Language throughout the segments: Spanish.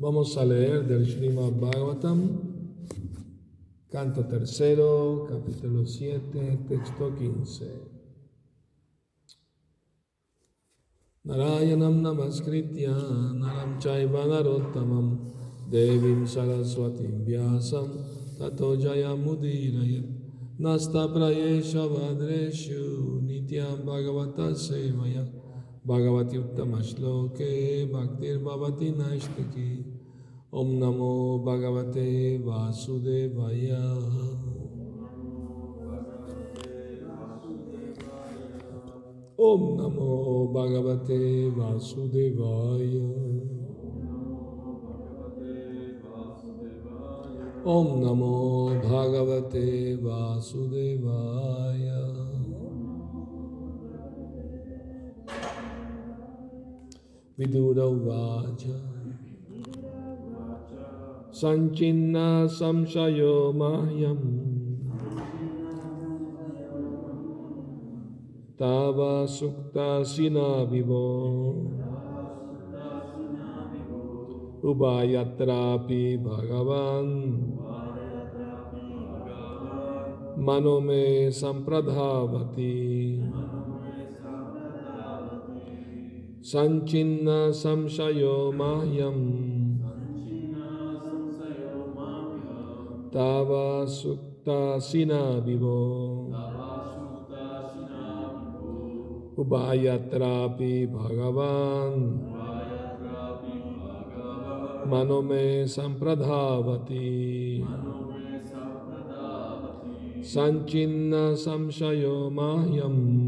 Vamos a leer del Srimad Bhagavatam, canto tercero, capítulo 7, texto 15. Narayanam namaskritya naram chaiva narottamam devim saraswatim vyasam tato jayamudirayat nasta prayesha vadreshu nityam bhagavata ভগবতি উত্তম শ্লোকে ভক্তির ভবতি নাস্তকি ওম নমো ভগবতে বাসুদেবায় ওম নমো ভগবতে বাসুদেবায় ওম নমো ভগবতে বাসুদেবায় Vasudevaya Vidura Uvacha Sanchinna Samshayo Mahyam Tava Sukta Sinavivo Ubayatrapi Bhagavan Manome Sampradhavati Sanchinna samsayo mahyam. Tava sukta sina vivo Ubayatrapi bhagavan. Manome sampradhavati. Sanchinna samsayo mahyam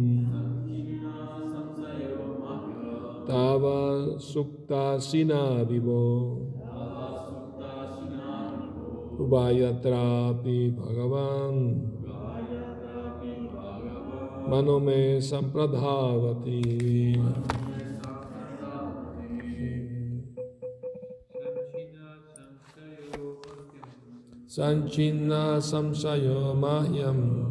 Tava Sukta Sina Vivo Ubayatrapi Bhagavan Manome Sampradhavati Sanchinna Samsayo Mahyam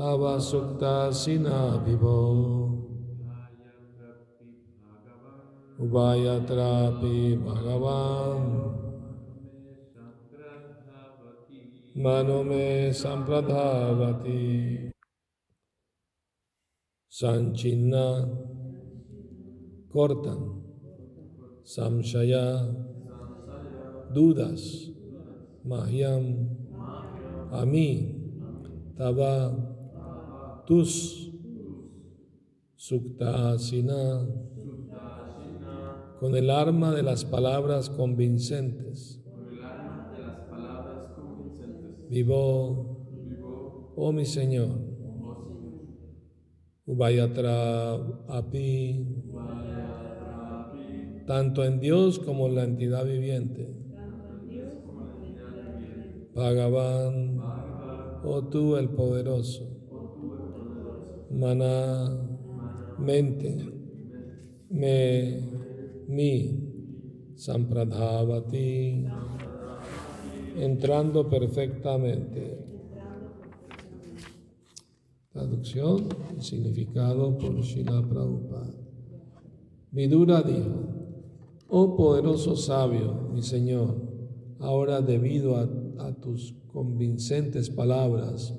Tava Sukta Sina Vivo Ubayatrapi Bhagavan. Manome Sampradhavati. Sanchinna. Cortan. Samshaya. Dudas. Mahyam. A mí Tava tus suktasina con el arma de las palabras convincentes. Vivo, oh mi Señor, Ubayatra Api, tanto en Dios como en la entidad viviente. Bhagavan, oh tú el poderoso mana, mente, me, mi, sampradhavati, entrando perfectamente. Traducción y significado por Shila Prabhupada. Vidura dijo, oh poderoso sabio, mi Señor, ahora debido a tus convincentes palabras,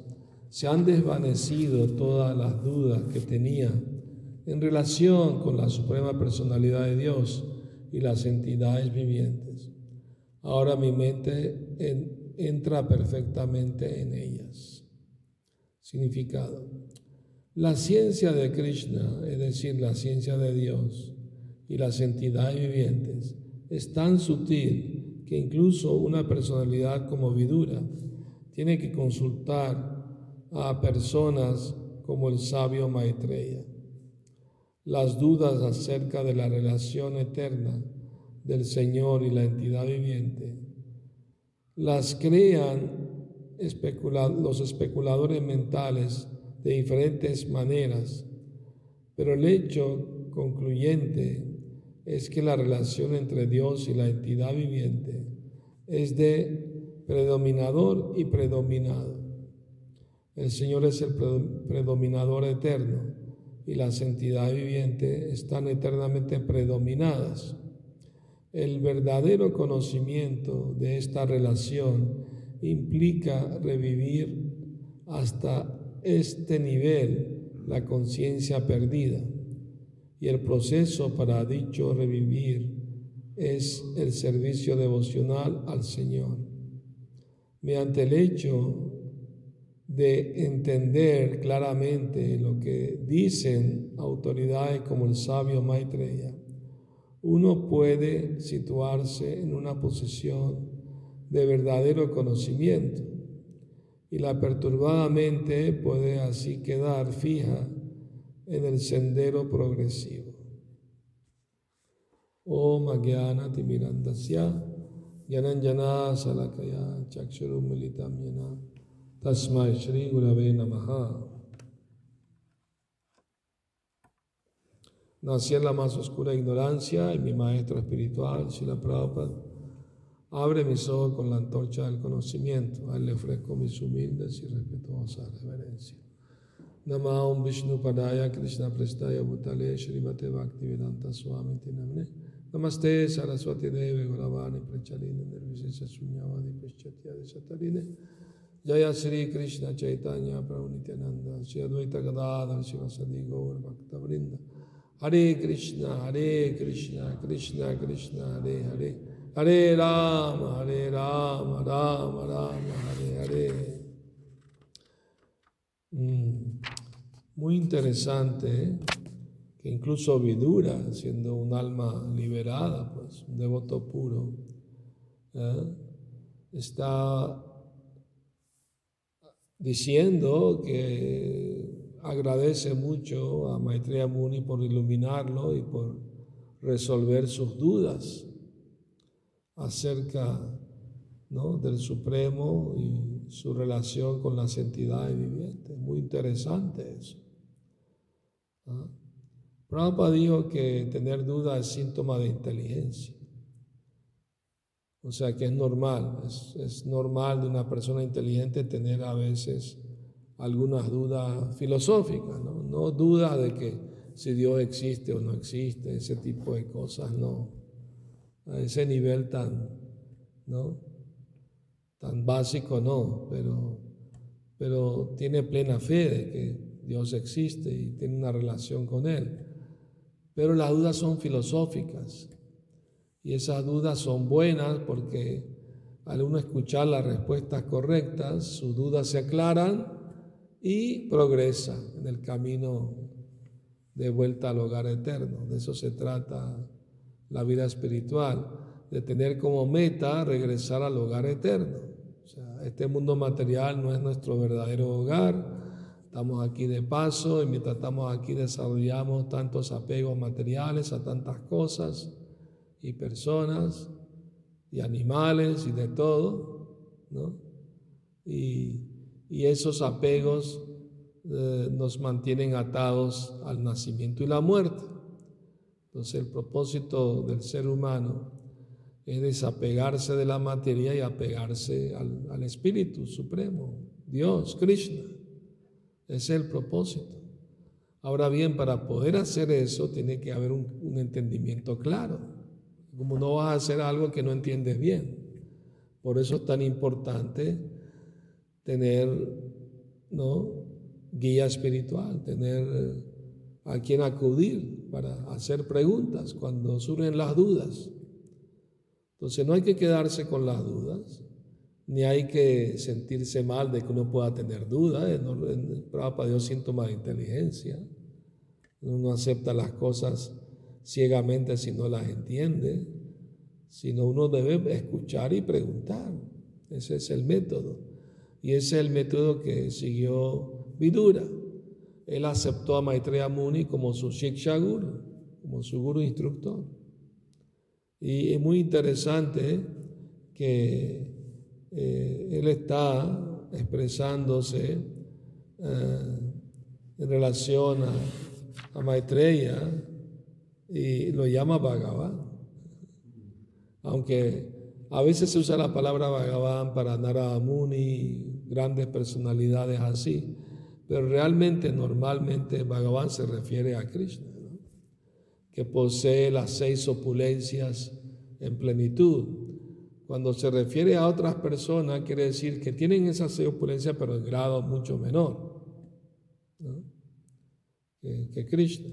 se han desvanecido todas las dudas que tenía en relación con la suprema personalidad de Dios y las entidades vivientes. Ahora mi mente entra perfectamente en ellas. Significado. La ciencia de Krishna, es decir, la ciencia de Dios y las entidades vivientes, es tan sutil que incluso una personalidad como Vidura tiene que consultar a personas como el sabio Maitreya. Las dudas acerca de la relación eterna del Señor y la entidad viviente las crean los especuladores mentales de diferentes maneras, pero el hecho concluyente es que la relación entre Dios y la entidad viviente es de predominador y predominado. El Señor es el predominador eterno y la santidad viviente están eternamente predominadas. El verdadero conocimiento de esta relación implica revivir hasta este nivel la conciencia perdida y el proceso para dicho revivir es el servicio devocional al Señor. Mediante el hecho de entender claramente lo que dicen autoridades como el sabio Maitreya, uno puede situarse en una posición de verdadero conocimiento y la perturbada mente puede así quedar fija en el sendero progresivo. Om Agyana Timirandasya Yananjana Salakaya Chakshurum Militam Yana Tasmai Shri Gurave Namaha Nací en la más oscura ignorancia y mi maestro espiritual, Srila Prabhupada, abre mis ojos con la antorcha del conocimiento. A él le ofrezco mis humildes y respetuosas reverencias. Nama Om Vishnu Padaya Krishna Prestaya Bhutale Srimate Bhaktivedanta Swami Tinamne Namaste Saraswati Deve Guravani Prachaline Nirvisesa Sunyavadi Paschatya Satarine Jaya Sri Krishna Chaitanya Prabhu Nityananda Sri Advaita Gadadhar Sivasadi Gaur Bhakta Vrinda. Hare Krishna Hare Krishna Krishna Krishna Hare Hare. Hare Rama Hare Rama Rama Rama Hare Hare. Mm, muy interesante que incluso Vidura, siendo un alma liberada, pues un devoto puro, ¿eh? está diciendo que agradece mucho a Maitreya Muni por iluminarlo y por resolver sus dudas acerca del Supremo y su relación con las entidades vivientes. Muy interesante eso. ¿Ah? Prabhupada dijo que tener dudas es síntoma de inteligencia. O sea que es normal, es, es, normal de una persona inteligente tener a veces algunas dudas filosóficas, ¿no? No dudas de que si Dios existe o no existe, ese tipo de cosas, no. A ese nivel tan, ¿no? tan básico no, pero, pero tiene plena fe de que Dios existe y tiene una relación con Él. Pero las dudas son filosóficas y esas dudas son buenas porque al uno escuchar las respuestas correctas, sus dudas se aclaran y progresa en el camino de vuelta al hogar eterno. De eso se trata la vida espiritual, de tener como meta regresar al hogar eterno este mundo material no es nuestro verdadero hogar. Estamos aquí de paso y mientras estamos aquí desarrollamos tantos apegos materiales a tantas cosas y personas y animales y de todo, ¿no? Y, esos apegos eh, nos mantienen atados al nacimiento y la muerte. Entonces el propósito del ser humano es desapegarse de la materia y apegarse al, Espíritu Supremo, Dios, Krishna. Ese es el propósito. Ahora bien, para poder hacer eso tiene que haber un, un, entendimiento claro. Como no vas a hacer algo que no entiendes bien. Por eso es tan importante tener ¿no? guía espiritual, tener a quien acudir para hacer preguntas cuando surgen las dudas. Entonces no hay que quedarse con las dudas, ni hay que sentirse mal de que uno pueda tener dudas. Para Dios síntoma de inteligencia. Uno no acepta las cosas ciegamente si no las entiende, sino uno debe escuchar y preguntar. Ese es el método. Y ese es el método que siguió Vidura. Él aceptó a Maitreya Muni como su Shiksha Guru, como su guru instructor. Y es muy interesante que eh, él está expresándose eh, en relación a, a, Maitreya y lo llama Bhagavan. Aunque a veces se usa la palabra Bhagavan para Narada Muni, grandes personalidades así, pero realmente, normalmente, Bhagavan se refiere a Krishna, que posee las seis opulencias en plenitud. Cuando se refiere a otras personas, quiere decir que tienen esas seis opulencias, pero en grado mucho menor que, Krishna.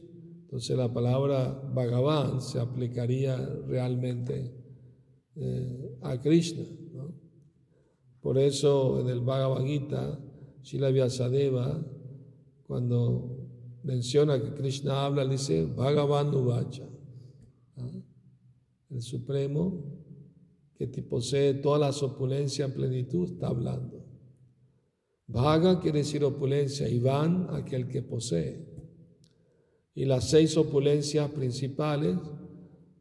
Entonces la palabra Bhagavan se aplicaría realmente eh, a Krishna. Por eso en el Bhagavad Gita, Shila Vyasadeva, cuando menciona que Krishna habla, dice Bhagavan Uvacha, el Supremo que posee todas las opulencias en plenitud, está hablando. Bhaga quiere decir opulencia y Van aquel que posee. Y las seis opulencias principales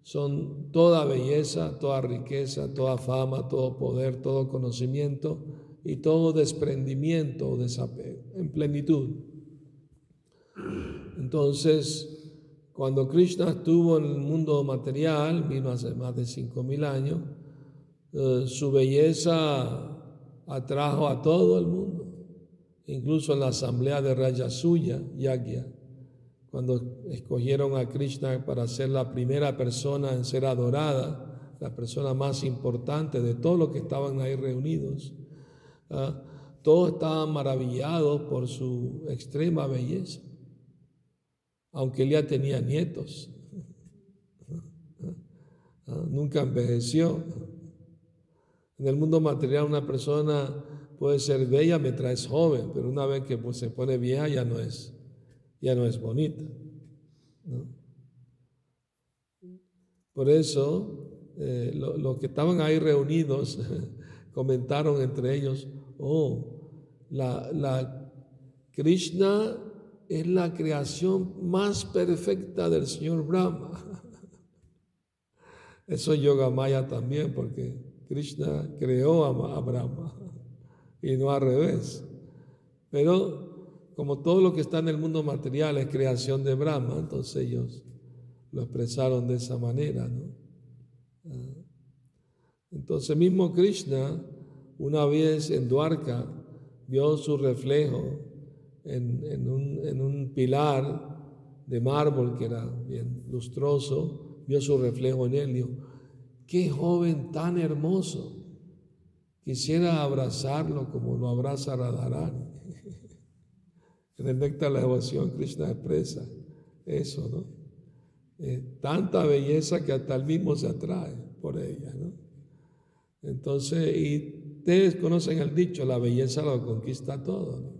son toda belleza, toda riqueza, toda fama, todo poder, todo conocimiento y todo desprendimiento o desapego en plenitud. Entonces, cuando Krishna estuvo en el mundo material, vino hace más de cinco mil años, eh, su belleza atrajo a todo el mundo, incluso en la asamblea de Raya Suya, Yagya cuando escogieron a Krishna para ser la primera persona en ser adorada, la persona más importante de todos los que estaban ahí reunidos. ¿ah? Todos estaban maravillados por su extrema belleza, aunque él tenía nietos. ¿ah? Nunca envejeció. En el mundo material una persona puede ser bella mientras es joven, pero una vez que pues, se pone vieja ya no es ya no es bonita. Por eso, eh, los que estaban ahí reunidos comentaron entre ellos, oh, la, la Krishna es la creación más perfecta del Señor Brahma. Eso es Yoga Maya también, porque Krishna creó a, a Brahma y no al revés. Pero como todo lo que está en el mundo material es creación de Brahma, entonces ellos lo expresaron de esa manera, ¿no? Ah. Entonces mismo Krishna, una vez en Dwarka, vio su reflejo en, un, en un pilar de mármol que era bien lustroso, vio su reflejo en él y dijo, qué joven tan hermoso, quisiera abrazarlo como lo abraza Radharani. En el néctar la devoción, Krishna expresa eso, ¿no? Eh, tanta belleza que hasta el mismo se atrae por ella, ¿no? Entonces, y ustedes conocen el dicho, la belleza lo conquista todo, ¿no?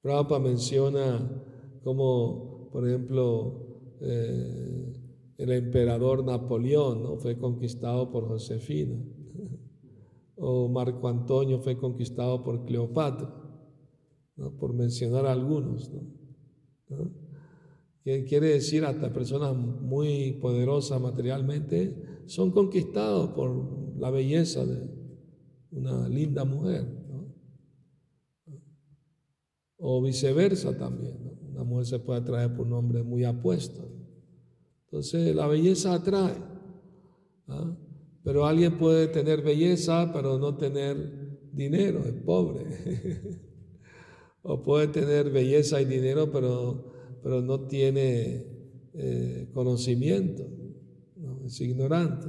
Prabhupada menciona como, por ejemplo, eh, el emperador Napoleón fue conquistado por Josefina, o Marco Antonio fue conquistado por Cleopatra por mencionar algunos. ¿no? Quiere decir hasta personas muy poderosas materialmente son conquistados por la belleza de una linda mujer. O viceversa también. Una mujer se puede atraer por un hombre muy apuesto. Entonces la belleza atrae. ¿ah? Pero alguien puede tener belleza pero no tener dinero, es pobre. o puede tener belleza y dinero, pero, pero no tiene eh, conocimiento, es ignorante.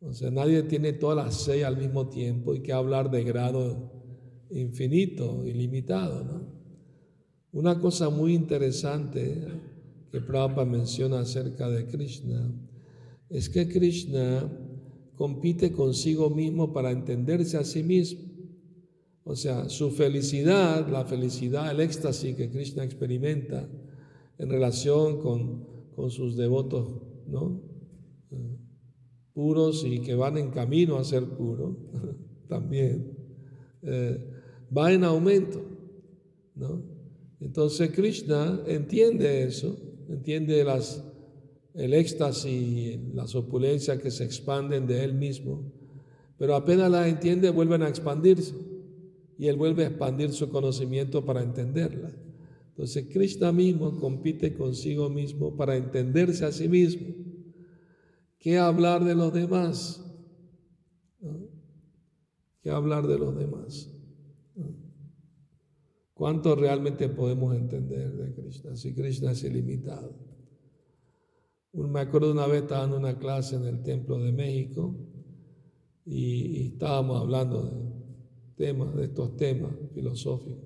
O sea, nadie tiene todas las seis al mismo tiempo y que hablar de grado infinito, ilimitado. ¿no? Una cosa muy interesante que Prabhupada menciona acerca de Krishna es que Krishna compite consigo mismo para entenderse a sí mismo. O sea, su felicidad, la felicidad, el éxtasis que Krishna experimenta en relación con, sus devotos, ¿no? puros y que van en camino a ser puros, también, eh, va en aumento, ¿no? Entonces Krishna entiende eso, entiende las, el éxtasis, las opulencias que se expanden de él mismo, pero apenas las entiende vuelven a expandirse y él vuelve a expandir su conocimiento para entenderla. Entonces Krishna mismo compite consigo mismo para entenderse a sí mismo. ¿Qué hablar de los demás? ¿Qué hablar de los demás? ¿Cuánto realmente podemos entender de Krishna? Si Krishna es ilimitado. Me acuerdo una vez estaba en una clase en el Templo de México y, estábamos hablando de temas, de estos temas filosóficos.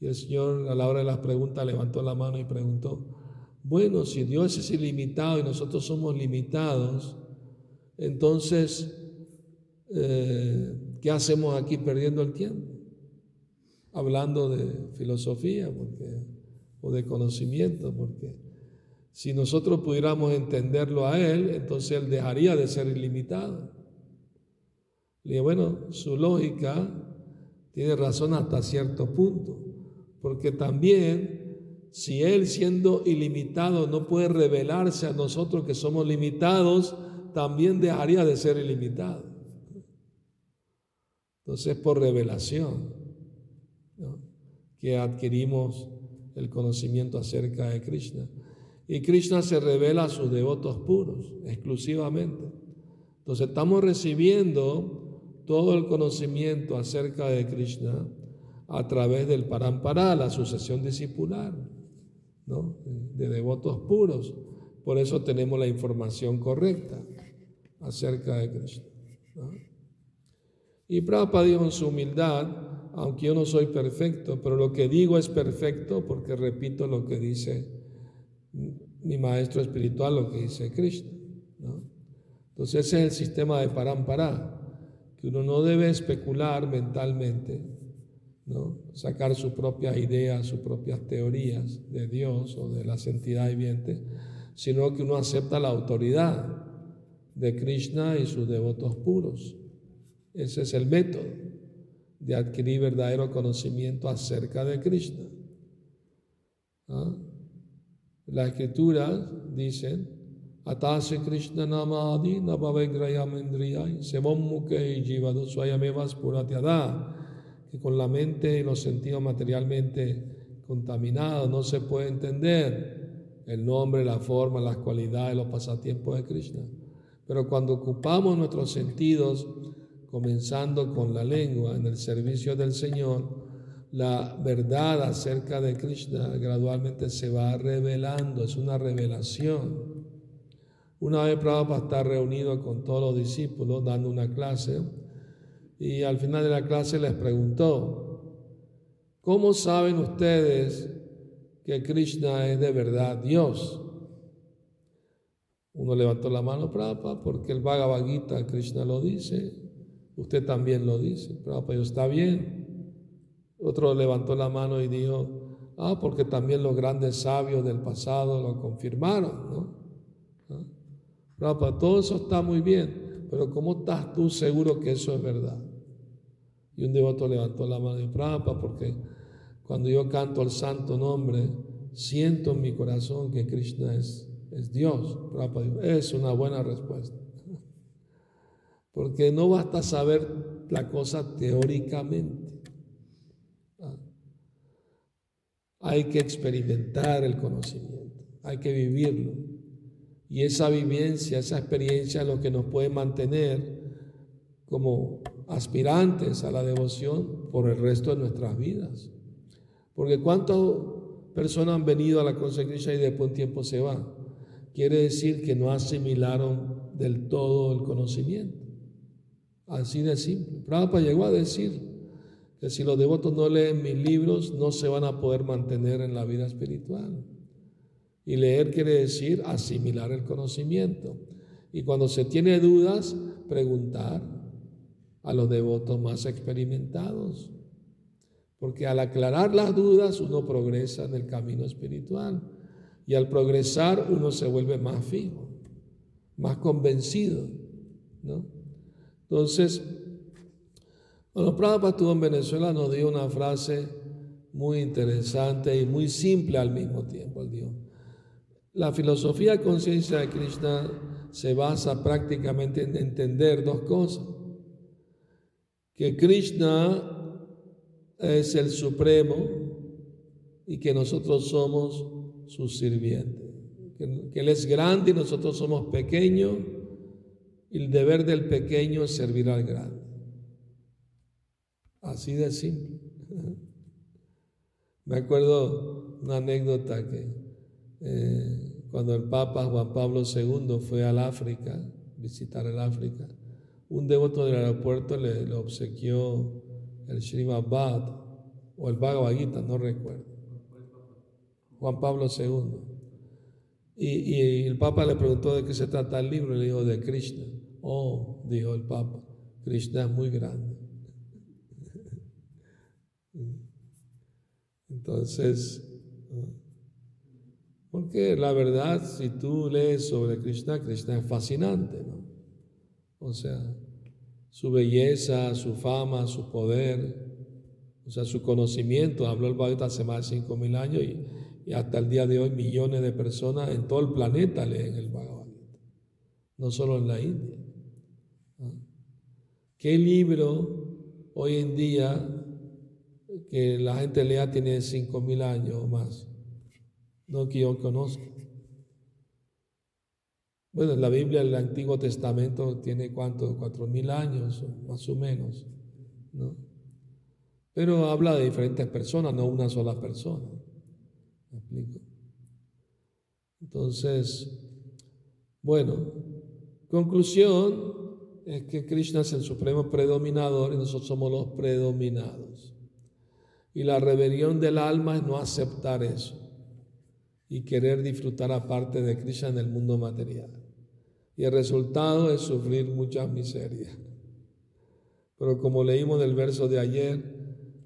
Y el Señor a la hora de las preguntas levantó la mano y preguntó, bueno, si Dios es ilimitado y nosotros somos limitados, entonces, eh, ¿qué hacemos aquí perdiendo el tiempo? Hablando de filosofía porque, o de conocimiento, porque si nosotros pudiéramos entenderlo a Él, entonces Él dejaría de ser ilimitado. Le dije, bueno, su lógica tiene razón hasta cierto punto, porque también si Él siendo ilimitado no puede revelarse a nosotros que somos limitados, también dejaría de ser ilimitado. Entonces, por revelación, que adquirimos el conocimiento acerca de Krishna. Y Krishna se revela a sus devotos puros, exclusivamente. Entonces estamos recibiendo todo el conocimiento acerca de Krishna a través del Parampara, la sucesión discipular, de devotos puros. Por eso tenemos la información correcta acerca de Krishna. Y Prabhupada dijo en su humildad, aunque yo no soy perfecto, pero lo que digo es perfecto porque repito lo que dice mi maestro espiritual, lo que dice Krishna. Entonces ese es el sistema de parampara, que uno no debe especular mentalmente, ¿no? sacar sus propias ideas, sus propias teorías de Dios o de las entidades vivientes, sino que uno acepta la autoridad de Krishna y sus devotos puros. Ese es el método de adquirir verdadero conocimiento acerca de Krishna. ¿Ah? Las escrituras dicen, Atase Krishna Namadi Navavegrayamendriyay Sevommuke Jivado Swayamevas Puratyada, que con la mente y los sentidos materialmente contaminados no se puede entender el nombre, la forma, las cualidades, los pasatiempos de Krishna. Pero cuando ocupamos nuestros sentidos, comenzando con la lengua en el servicio del Señor, la verdad acerca de Krishna gradualmente se va revelando, es una revelación. Una vez Prabhupada está reunido con todos los discípulos dando una clase y al final de la clase les preguntó, ¿cómo saben ustedes que Krishna es de verdad Dios? Uno levantó la mano, Prabhupada, porque el Bhagavad Gita, Krishna lo dice, usted también lo dice, Prabhupada, está bien. Otro levantó la mano y dijo, ah, porque también los grandes sabios del pasado lo confirmaron, ¿no? ¿Ah? todo eso está muy bien, pero ¿cómo estás tú seguro que eso es verdad? Y un devoto levantó la mano y dijo, Prabhupada, porque cuando yo canto el santo nombre, siento en mi corazón que Krishna es, Dios. Prabhupada dijo, es una buena respuesta. Porque no basta saber la cosa teóricamente. Hay que experimentar el conocimiento, hay que vivirlo. Y esa vivencia, esa experiencia es lo que nos puede mantener como aspirantes a la devoción por el resto de nuestras vidas. Porque cuántas personas han venido a la consecuencia y después un tiempo se van. Quiere decir que no asimilaron del todo el conocimiento. Así de simple. Prabhupada llegó a decir, que si los devotos no leen mis libros, no se van a poder mantener en la vida espiritual. Y leer quiere decir asimilar el conocimiento. Y cuando se tiene dudas, preguntar a los devotos más experimentados. Porque al aclarar las dudas uno progresa en el camino espiritual. Y al progresar uno se vuelve más fijo, más convencido. ¿no? Entonces, cuando Prabhupada estuvo en Venezuela nos dio una frase muy interesante y muy simple al mismo tiempo. Él dijo, la filosofía conciencia de Krishna se basa prácticamente en entender dos cosas. Que Krishna es el supremo y que nosotros somos sus sirvientes. Que, que Él es grande y nosotros somos pequeños y el deber del pequeño es servir al grande. Así de simple. Me acuerdo una anécdota que eh, cuando el Papa Juan Pablo II fue al África, visitar el África, un devoto del aeropuerto le, obsequió el Srimad o el Bhagavad Gita, no recuerdo. Juan Pablo II. Y, y, el Papa le preguntó de qué se trata el libro, le dijo de Krishna. Oh, dijo el Papa, Krishna es muy grande. Entonces, porque la verdad, si tú lees sobre Krishna, Krishna es fascinante, ¿no? O sea, su belleza, su fama, su poder, o sea, su conocimiento. Habló el Bhagavad hace más de 5.000 años y, hasta el día de hoy millones de personas en todo el planeta leen el Bhagavad Gita, no solo en la India. ¿Qué libro hoy en día que la gente lea tiene 5.000 años o más? No que yo conozca. Bueno, la Biblia, el Antiguo Testamento tiene cuánto, cuatro mil años, más o menos, ¿no? Pero habla de diferentes personas, no una sola persona. ¿Me explico? Entonces, bueno, conclusión es que Krishna es el supremo predominador y nosotros somos los predominados. Y la rebelión del alma es no aceptar eso y querer disfrutar aparte de Krishna en el mundo material. Y el resultado es sufrir muchas miserias. Pero como leímos en el verso de ayer,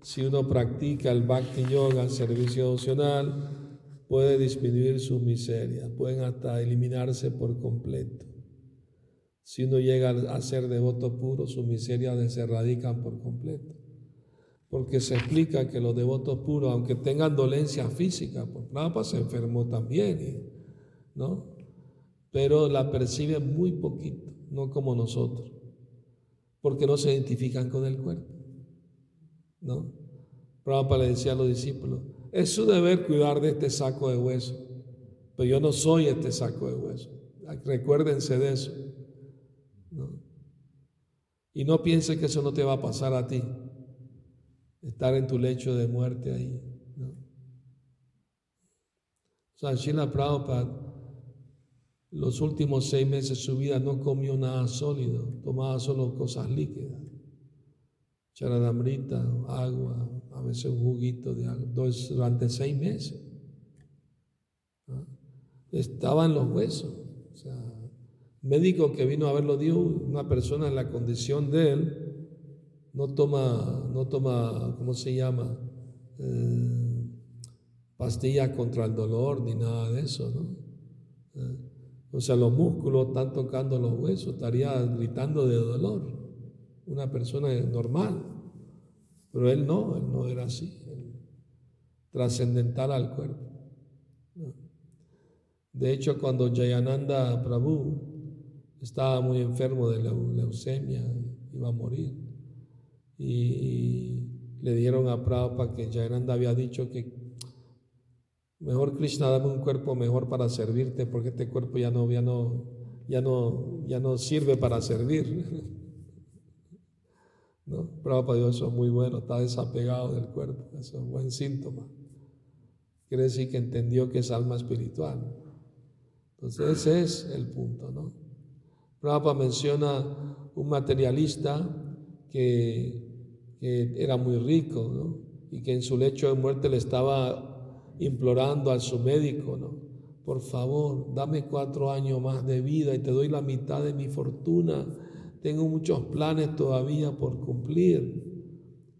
si uno practica el Bhakti Yoga, el servicio opcional, puede disminuir su miseria, pueden hasta eliminarse por completo. Si uno llega a ser devoto puro, sus miserias se erradican por completo. Porque se explica que los devotos puros, aunque tengan dolencia física, por Prabhupada se enfermó también, ¿no? Pero la perciben muy poquito, no como nosotros, porque no se identifican con el cuerpo. ¿no? Prabhupada le decía a los discípulos, es su deber cuidar de este saco de hueso, pero yo no soy este saco de hueso. Recuérdense de eso. Y no pienses que eso no te va a pasar a ti, estar en tu lecho de muerte ahí. ¿no? O sea, Shila Prabhupada, los últimos seis meses de su vida no comió nada sólido, tomaba solo cosas líquidas charadamrita, agua, a veces un juguito de agua, durante seis meses. Estaba en los huesos. O sea, médico que vino a verlo dio una persona en la condición de él, no toma, no toma, ¿cómo se llama? Eh, contra el dolor ni nada de eso, ¿no? Eh, o sea, los músculos están tocando los huesos, estaría gritando de dolor una persona normal. Pero él no, él no era así, trascendental al cuerpo. De hecho, cuando Jayananda Prabhu estaba muy enfermo de leucemia, iba a morir, y, le dieron a Prabhupada que Jayananda había dicho que mejor Krishna dame un cuerpo mejor para servirte, porque este cuerpo ya no, ya no, ya no, ya no sirve para servir. ¿no? Prabhupada Dios, eso es muy bueno, está desapegado del cuerpo, eso es un buen síntoma. Quiere decir que entendió que es alma espiritual. Entonces ese es el punto, ¿no? Prabhupada menciona un materialista que, que era muy rico, ¿no? Y que en su lecho de muerte le estaba implorando a su médico, ¿no? Por favor, dame cuatro años más de vida y te doy la mitad de mi fortuna tengo muchos planes todavía por cumplir.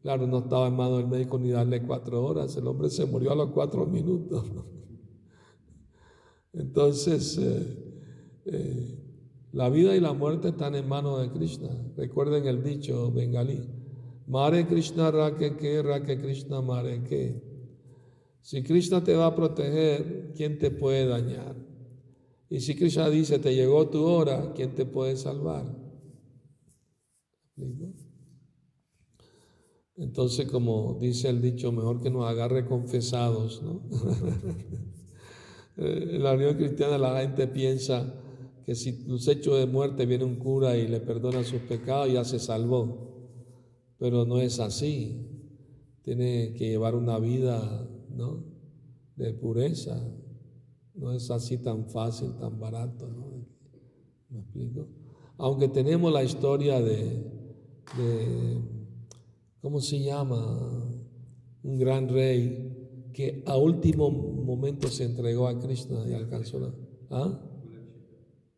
Claro, no estaba en manos del médico ni darle cuatro horas, el hombre se murió a los cuatro minutos. Entonces, eh, eh, la vida y la muerte están en manos de Krishna. Recuerden el dicho bengalí, Mare Krishna Rake que, Rake Krishna Mare que. Si Krishna te va a proteger, ¿quién te puede dañar? Y si Krishna dice, te llegó tu hora, ¿quién te puede salvar? Entonces, como dice el dicho, mejor que nos agarre confesados, ¿no? en la unión cristiana la gente piensa que si los hechos de muerte viene un cura y le perdona sus pecados, ya se salvó. Pero no es así. Tiene que llevar una vida ¿no? De pureza. No es así tan fácil, tan barato, ¿no? ¿Me explico? Aunque tenemos la historia de, ¿cómo se llama? Un gran rey que a último momento se entregó a Krishna y alcanzó la... ¿Ah?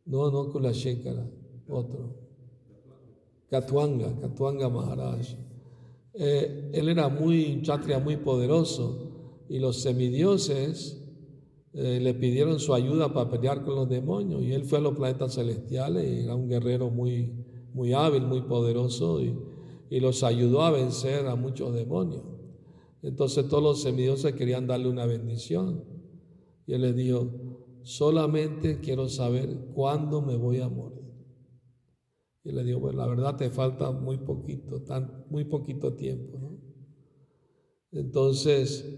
No, no con la Shekara, otro. Katwanga, Katwanga Maharaj. Eh, él era muy chatria, muy poderoso, y los semidioses eh, le pidieron su ayuda para pelear con los demonios, y él fue a los planetas celestiales, y era un guerrero muy, muy hábil, muy poderoso, y, y los ayudó a vencer a muchos demonios. Entonces todos los semidioses querían darle una bendición, y él les dijo, solamente quiero saber cuándo me voy a morir. Y le digo, pues la verdad te falta muy poquito, tan, muy poquito tiempo. Entonces,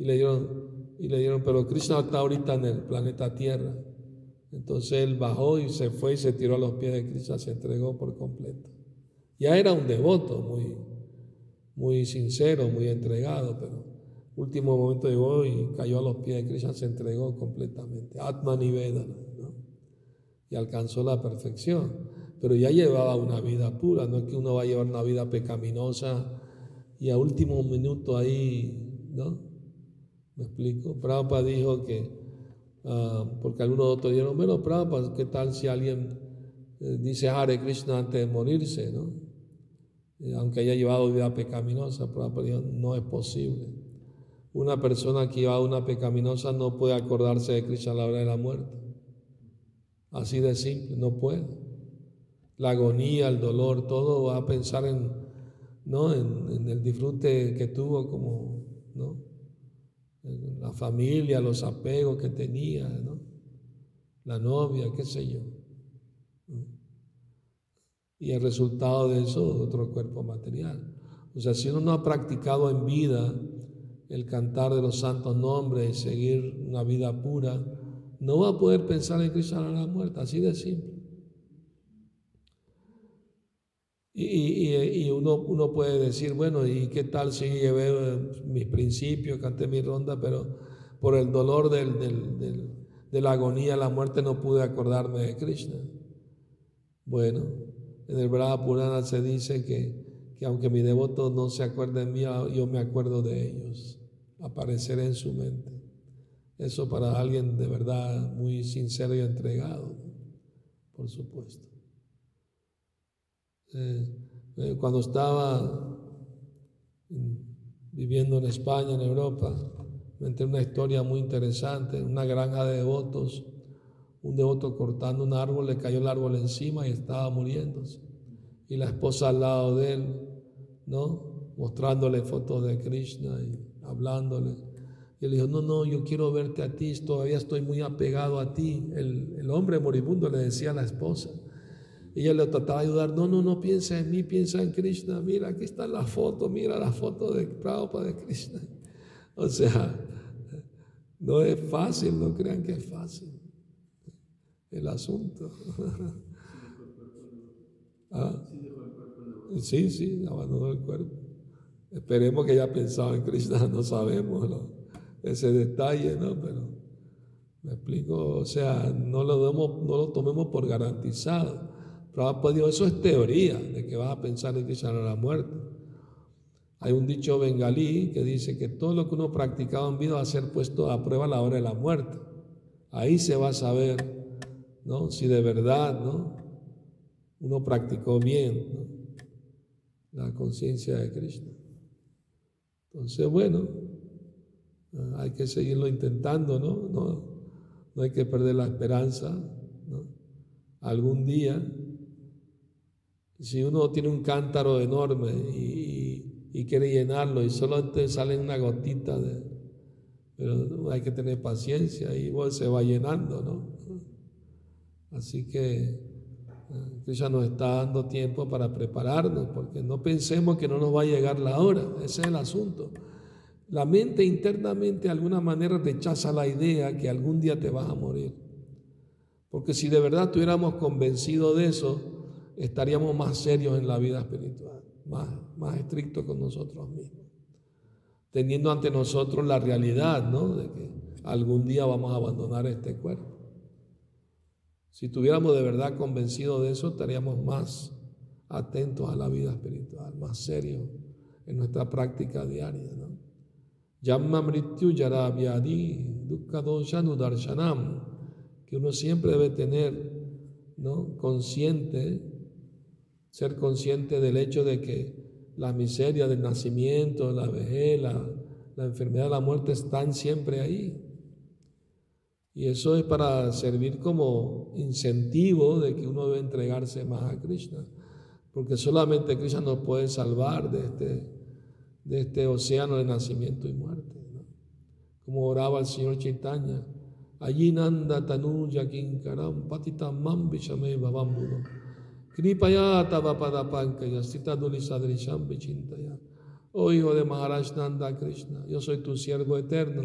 y le dieron, y le pero Krishna está ahorita en el planeta Tierra. Entonces él bajó y se fue y se tiró a los pies de Krishna, se entregó por completo. Ya era un devoto, muy, muy sincero, muy entregado, pero último momento llegó y cayó a los pies de Krishna, se entregó completamente. Atma Nivedana, ¿no? Y alcanzó la perfección pero ya llevaba una vida pura, no es que uno va a llevar una vida pecaminosa y a último minuto ahí, ¿no? ¿Me explico? Prabhupada dijo que, ah, porque algunos otros dijeron, bueno, Prabhupada, ¿qué tal si alguien eh, dice Hare Krishna antes de morirse, ¿no? aunque haya llevado vida pecaminosa, Prabhupada dijo, no es posible. Una persona que lleva una pecaminosa no puede acordarse de Krishna a la hora de la muerte. Así de simple, no puede la agonía, el dolor, todo va a pensar en, ¿no? en, el disfrute que tuvo como, ¿no? la familia, los apegos que tenía, ¿no? la novia, qué sé yo. Y el resultado de eso, otro cuerpo material. O sea, si uno no ha practicado en vida el cantar de los santos nombres y seguir una vida pura, no va a poder pensar en Cristo a la muerte, así de simple. Y, uno, uno, puede decir, bueno, ¿y qué tal si llevé eh, mis principios, canté mi ronda, pero por el dolor del, del, de la agonía, la muerte, no pude acordarme de Krishna? Bueno, en el Brahma Purana se dice que, que aunque mi devoto no se acuerde de mí, yo me acuerdo de ellos, apareceré en su mente. Eso para alguien de verdad muy sincero y entregado, por supuesto. Eh, eh, cuando estaba viviendo en España, en Europa, me enteré una historia muy interesante, una granja de devotos, un devoto cortando un árbol, le cayó el árbol encima y estaba muriéndose. Y la esposa al lado de él, ¿no? Mostrándole fotos de Krishna y hablándole. Y él dijo, no, no, yo quiero verte a ti, todavía estoy muy apegado a ti. El, el hombre moribundo le decía a la esposa, ella le trataba de ayudar, no, no, no piensa en mí, piensa en Krishna, mira, aquí está la foto, mira la foto de Prabhupada de Krishna. O sea, no es fácil, no crean que es fácil el asunto. ¿Ah? Sí, sí, abandonó el cuerpo. Esperemos que haya pensado en Krishna, no sabemos ese detalle, ¿no? Pero me explico, o sea, no lo, no lo tomemos por garantizado. Prabhupada eso es teoría, de que vas a pensar en Krishna a la muerte. Hay un dicho bengalí que dice que todo lo que uno practicado en vida va a ser puesto a prueba a la hora de la muerte. Ahí se va a saber, ¿no? Si de verdad, ¿no? Uno practicó bien, La conciencia de Krishna. Entonces, bueno, hay que seguirlo intentando, ¿no? No, no hay que perder la esperanza. Algún día si uno tiene un cántaro enorme y, quiere llenarlo y solo sale una gotita de... Pero hay que tener paciencia y se va llenando, ¿no? Así que Krishna eh, nos está dando tiempo para prepararnos, porque no pensemos que no nos va a llegar la hora, ese es el asunto. La mente internamente de alguna manera rechaza la idea que algún día te vas a morir. Porque si de verdad estuviéramos convencidos de eso, estaríamos más serios en la vida espiritual, más, más estrictos con nosotros mismos. teniendo ante nosotros la realidad, ¿no? De que algún día vamos a abandonar este cuerpo. Si tuviéramos de verdad convencido de eso, estaríamos más atentos a la vida espiritual, más serios en nuestra práctica diaria, ¿no? Que uno siempre debe tener, ¿no? Consciente, ser consciente del hecho de que la miseria del nacimiento, la vejez, la, enfermedad, la muerte están siempre ahí. Y eso es para servir como incentivo de que uno debe entregarse más a Krishna, porque solamente Krishna nos puede salvar de este, de este océano de nacimiento y muerte. Como oraba el Señor Chaitanya, allí nanda tanuya kinkaram patitam mam Oh hijo de Maharaj Nanda Krishna, yo soy tu siervo eterno,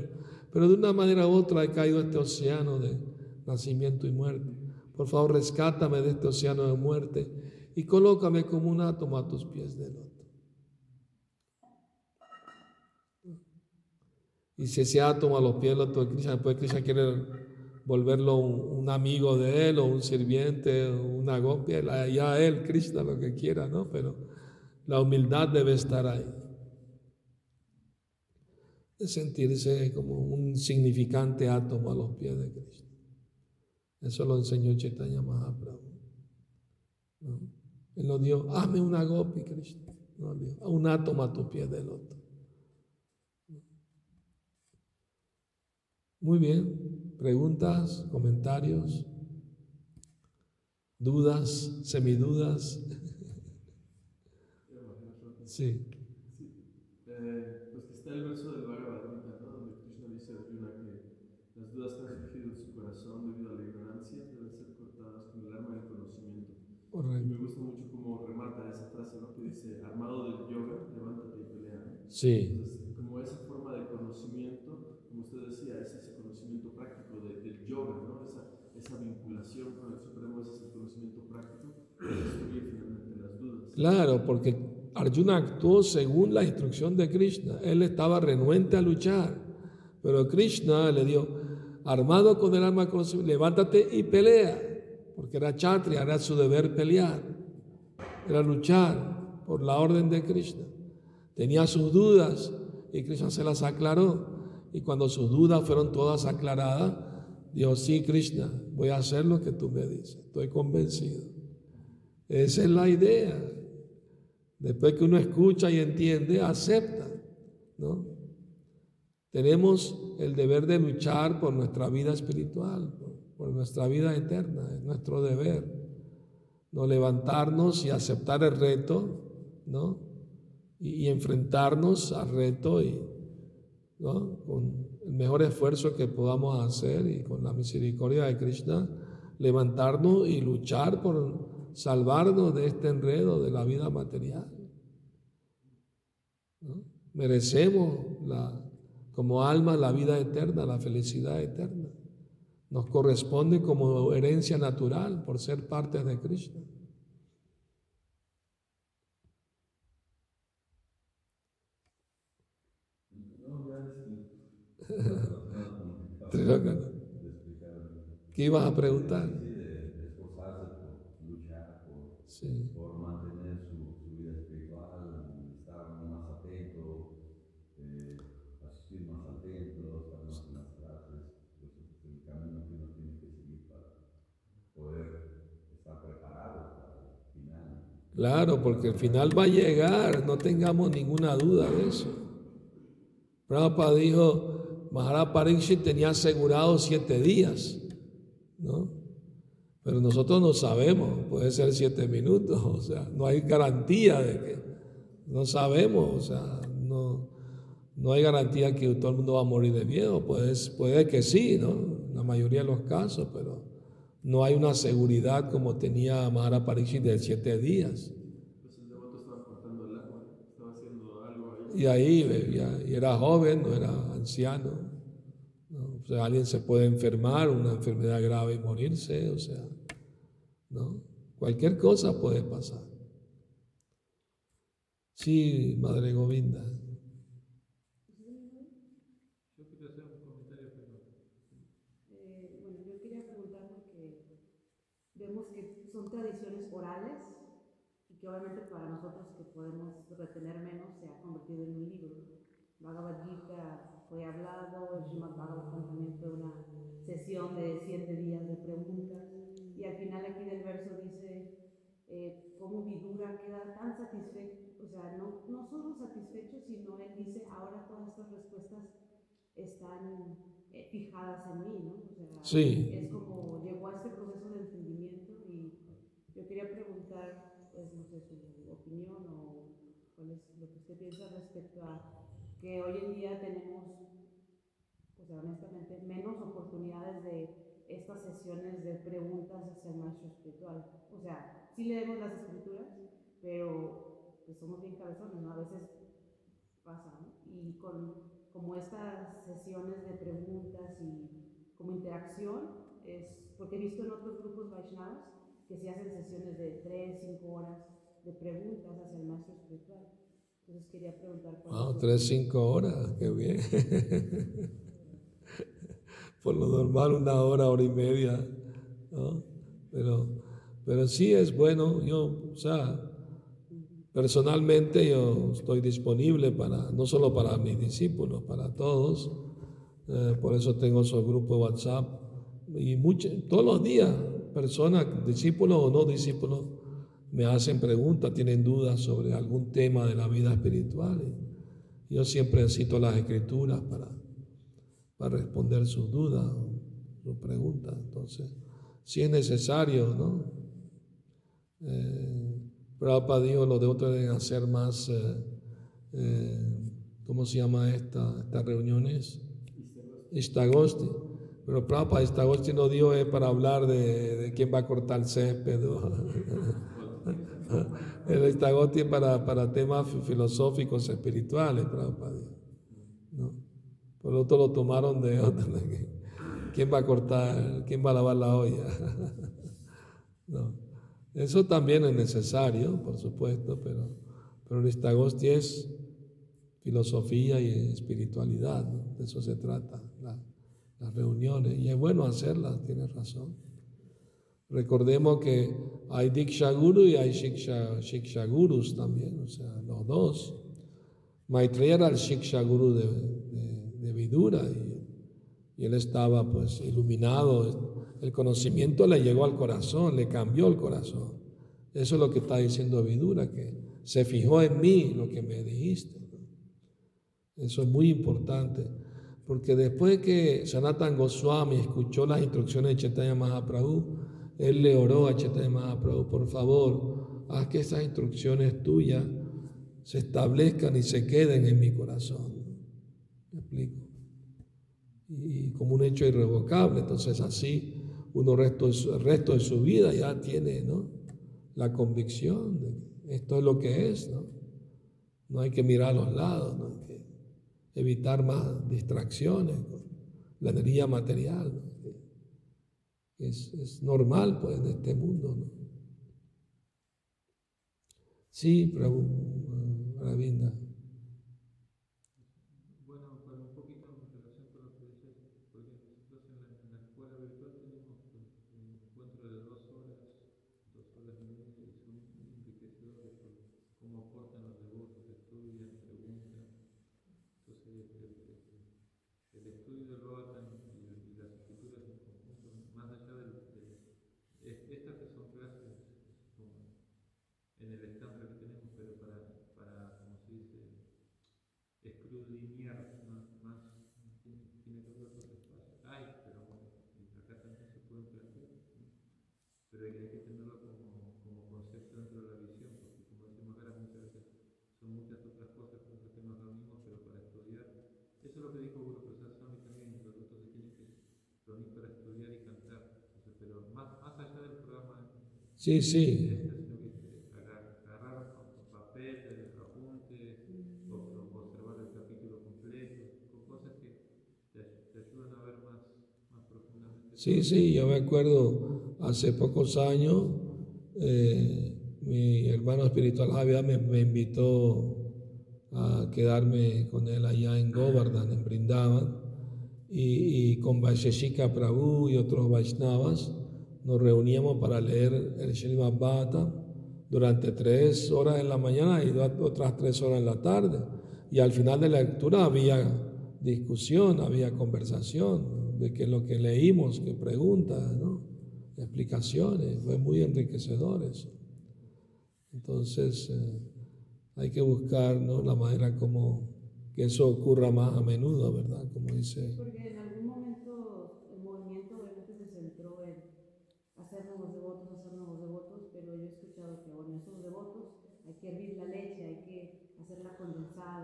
pero de una manera u otra he caído este océano de nacimiento y muerte. Por favor, rescátame de este océano de muerte y colócame como un átomo a tus pies del otro. Y si ese átomo a los pies del otro de Krishna, después Krishna quiere volverlo un, amigo de él o un sirviente, una gopia, ya él, Krishna, lo que quiera, ¿no? Pero la humildad debe estar ahí. De sentirse como un significante átomo a los pies de Cristo. Eso lo enseñó Chaitanya Mahaprabhu. Él nos dio, hazme una gopi, Krishna. No, un átomo a tus pies del otro. Muy bien. ¿Preguntas? ¿Comentarios? ¿Dudas? ¿Semidudas? Sí. Eh, pues que está el verso del Bhagavad Gita, ¿no? donde Krishna dice a Arjuna que las dudas que han surgido en su corazón debido a la ignorancia deben ser cortadas con el arma del conocimiento. Correcto. Y me gusta mucho cómo remarca esa frase, ¿no? que dice, armado del yoga, levántate y pelea. Sí. Entonces, como esa forma de conocimiento, como usted decía, es ese conocimiento práctico del yoga, ¿no? esa, esa vinculación con el Supremo, ese es el conocimiento práctico que destruye finalmente las dudas. Claro, porque Arjuna actuó según la instrucción de Krishna. Él estaba renuente a luchar, pero Krishna le dio, armado con el arma levántate y pelea, porque era chatria, era su deber pelear, era luchar por la orden de Krishna. Tenía sus dudas y Krishna se las aclaró. Y cuando sus dudas fueron todas aclaradas, dijo, sí, Krishna, voy a hacer lo que tú me dices, estoy convencido. Esa es la idea. Después que uno escucha y entiende, acepta. ¿no? Tenemos el deber de luchar por nuestra vida espiritual, por, nuestra vida eterna, es nuestro deber. No levantarnos y aceptar el reto, ¿no? Y, y enfrentarnos al reto y, con el mejor esfuerzo que podamos hacer y con la misericordia de Krishna, levantarnos y luchar por salvarnos de este enredo de la vida material. Merecemos la, como alma la vida eterna, la felicidad eterna. Nos corresponde como herencia natural por ser parte de Krishna. ¿Qué ibas a preguntar? de esforzarse por luchar, por, mantener su, vida espiritual, estar más atento, eh, asistir más atento, estar más en las clases, pues es el camino que uno tiene que seguir para poder estar preparado para el final. Claro, porque el final va a llegar, no tengamos ninguna duda de eso. Prabhupada dijo, Maharaj Pariksit tenía asegurado siete días, ¿no? Pero nosotros no sabemos, puede ser siete minutos, o sea, no hay garantía de que, no sabemos, o sea, no, no hay garantía que todo el mundo va a morir de viejo, puede, puede que sí, ¿no? La mayoría de los casos, pero no hay una seguridad como tenía Maharaj Pariksit de siete días. Y ahí y era joven, no era anciano. O sea, alguien se puede enfermar, una enfermedad grave y morirse, o sea, ¿no? Cualquier cosa puede pasar. Sí, Madre Govinda. vemos que son tradiciones orales y que obviamente para nosotros que podemos retener menos se ha convertido en un libro. Bhagavad Gita fue hablado, el Srimad Bhagavatam también fue una sesión de siete días de preguntas y al final aquí del verso dice eh, cómo Vidura queda tan satisfecho, o sea, no, no solo satisfecho, sino él dice ahora todas estas respuestas están eh, fijadas en mí, ¿no? O sea, es como llegó a este proceso de entendimiento y yo quería preguntar, pues, no sé, su opinión o cuál es lo que usted piensa respecto a que hoy en día tenemos, pues honestamente, menos oportunidades de estas sesiones de preguntas hacia el maestro espiritual. O sea, sí leemos las escrituras, pero pues somos bien cabezones, ¿no? A veces pasa, ¿no? Y con como estas sesiones de preguntas y como interacción, es porque he visto en otros grupos Vaishnavas que se hacen sesiones de 3, 5 horas de preguntas hacia el maestro espiritual. Entonces quería preguntar. Wow, 3, 5 horas, qué bien. Por lo normal una hora, hora y media, ¿no? Pero, pero sí es bueno, yo, o sea, Personalmente yo estoy disponible para, no solo para mis discípulos, para todos. Eh, por eso tengo su grupo de WhatsApp. Y todos los días, personas, discípulos o no discípulos, me hacen preguntas, tienen dudas sobre algún tema de la vida espiritual. yo siempre cito las escrituras para, para responder sus dudas, sus preguntas. Entonces, si es necesario, ¿no? Eh, Prabhupada dijo, los de otros deben hacer más, eh, eh, ¿cómo se llama esta, estas reuniones? Istagosti. Pero Prabhupada Istagosti no dio es para hablar de, de, quién va a cortar el césped. el Istagosti es para, para temas filosóficos, espirituales, Prabhupada. ¿no? Por otro lo tomaron de otro. ¿Quién va a cortar? ¿Quién va a lavar la olla? no. Eso también es necesario, por supuesto, pero, pero el Istagosti es filosofía y espiritualidad, de eso se trata, las reuniones, y es bueno hacerlas, tienes razón. Recordemos que hay Diksha Guru y hay Shiksha, Gurus también, o sea, los dos. Maitreya era el Shiksha Guru de, de, Vidura y, y, él estaba pues iluminado el conocimiento le llegó al corazón, le cambió el corazón. Eso es lo que está diciendo Vidura, que se fijó en mí lo que me dijiste. Eso es muy importante, porque después que Sanatan Goswami escuchó las instrucciones de Chaitanya Mahaprabhu, él le oró a Chaitanya Mahaprabhu, por favor, haz que esas instrucciones tuyas se establezcan y se queden en mi corazón. ¿Me explico? Y como un hecho irrevocable, entonces así uno resto, el resto de su vida ya tiene ¿no? la convicción de que esto es lo que es. ¿no? no hay que mirar a los lados, no evitar más distracciones la energía material. Es, es, normal pues en este mundo. ¿no? Sí, Prabhu, Ravinda. Sí, sí. Agarrar papeles, apuntes, observar el capítulo completo, cosas que te ayudan a ver más, más profundamente. Sí, sí, yo me acuerdo hace pocos años, eh, mi hermano espiritual Javier me, me, invitó a quedarme con él allá en Govardhan, en Brindavan, y, y con Vaisheshika Prabhu y otros Vaishnavas nos reuníamos para leer el Srimad durante tres horas en la mañana y otras tres horas en la tarde. Y al final de la lectura había discusión, había conversación de que lo que leímos, que preguntas, ¿no? explicaciones, fue muy enriquecedor eso. Entonces eh, hay que buscar ¿no? la manera como que eso ocurra más a menudo, ¿verdad? Como dice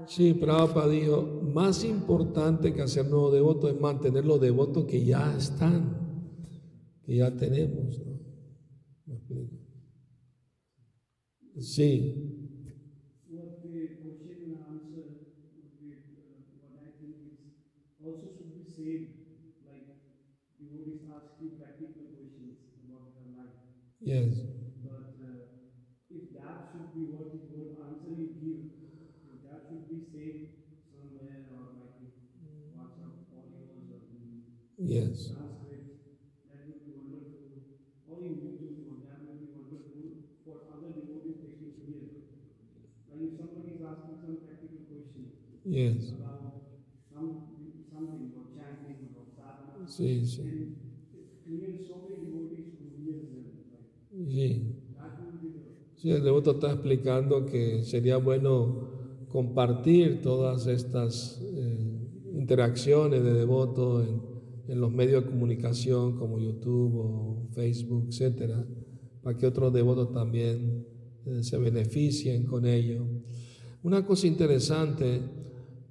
Sí, Prabhupada dijo, más importante que hacer nuevos devotos es mantener los devotos que ya están, que ya tenemos. ¿no? ¿Me explico? Sí. Yes. Them. Like, sí. Be the Sí, el devoto está explicando que sería bueno compartir todas estas eh, interacciones de devoto en, en los medios de comunicación como YouTube o Facebook, etcétera, para que otros devotos también eh, se beneficien con ello. Una cosa interesante,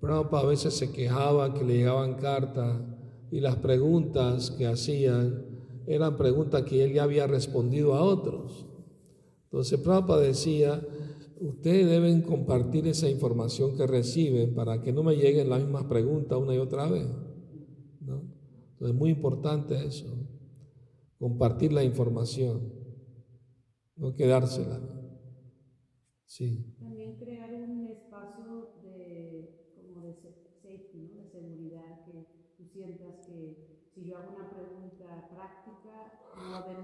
Prabhupada a veces se quejaba que le llegaban cartas y las preguntas que hacían eran preguntas que él ya había respondido a otros. Entonces Prabhupada decía, ustedes deben compartir esa información que reciben para que no me lleguen las mismas preguntas una y otra vez. Entonces es muy importante eso, compartir la información, no quedársela. Sí. También crear un espacio de, como de safety, ¿no? de seguridad, que tú sientas que si yo hago una pregunta práctica, no va a haber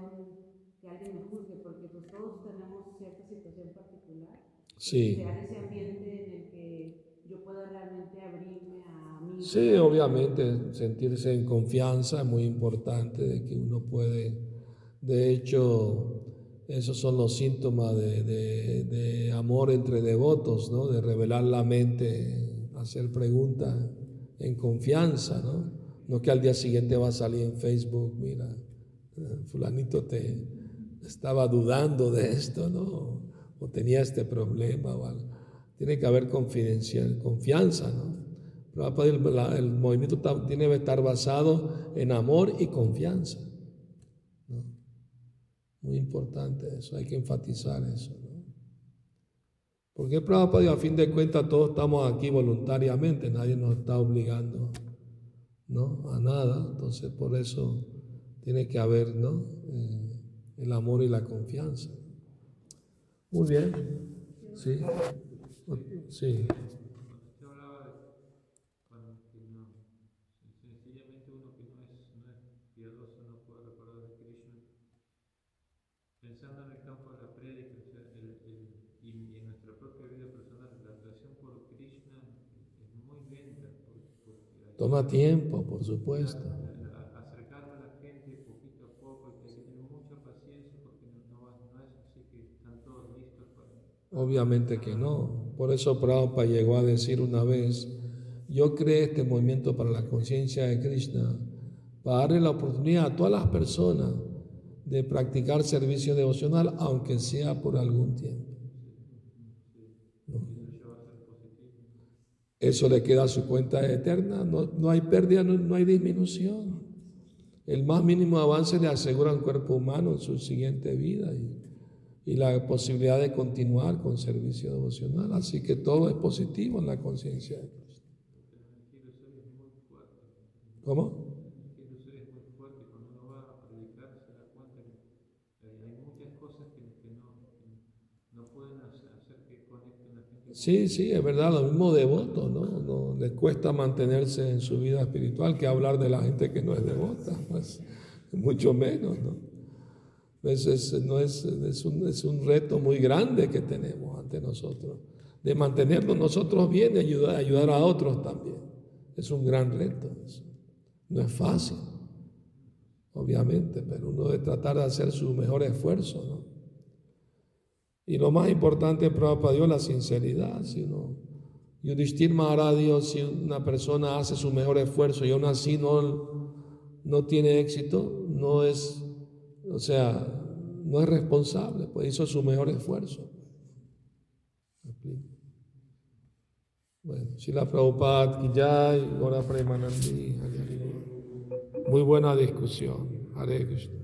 que alguien me juzgue, porque pues todos tenemos cierta situación particular. Sí. Crear ese ambiente en el que yo pueda realmente abrirme Sí, obviamente sentirse en confianza es muy importante de que uno puede, de hecho, esos son los síntomas de, amor entre devotos, ¿no? De revelar la mente, hacer preguntas en confianza, ¿no? Que al día siguiente va a salir en Facebook, mira, fulanito te estaba dudando de esto, ¿no? O tenía este problema algo. Tiene que haber confianza, ¿no? El, movimiento tiene que estar basado en amor y confianza. Muy importante eso, hay que enfatizar eso. ¿no? Porque Prabhupada, a fin de cuentas, todos estamos aquí voluntariamente, nadie nos está obligando ¿no? a nada. Entonces, por eso tiene que haber ¿no? Eh, el amor y la confianza. Muy bien. Sí. Sí. Toma tiempo, por supuesto. Obviamente que no. Por eso Prabhupada llegó a decir una vez, yo creé este movimiento para la conciencia de Krishna, para darle la oportunidad a todas las personas de practicar servicio devocional, aunque sea por algún tiempo. Eso le queda a su cuenta eterna, no, hay pérdida, no, hay disminución. El más mínimo avance le asegura al cuerpo humano en su siguiente vida y, y la posibilidad de continuar con servicio devocional. Así que todo es positivo en la conciencia de Cristo. ¿Cómo? Sí, sí, es verdad, lo mismo devoto, ¿no? ¿no? Les cuesta mantenerse en su vida espiritual que hablar de la gente que no es devota, pues mucho menos, ¿no? es, no es, es, un, es un reto muy grande que tenemos ante nosotros, de mantenernos nosotros bien y ayudar, ayudar a otros también. Es un gran reto. No es fácil, obviamente, pero uno debe tratar de hacer su mejor esfuerzo. ¿no? Y lo más importante, para Dios, la sinceridad. Si uno, Yudhishthir Maharaj Dios, si una persona hace su mejor esfuerzo y aún así no, no tiene éxito, no es o sea, no es responsable, pues hizo su mejor esfuerzo. Bueno, la Prabhupada, Kijay, Gora Premanandi, Muy buena discusión. Hare Krishna.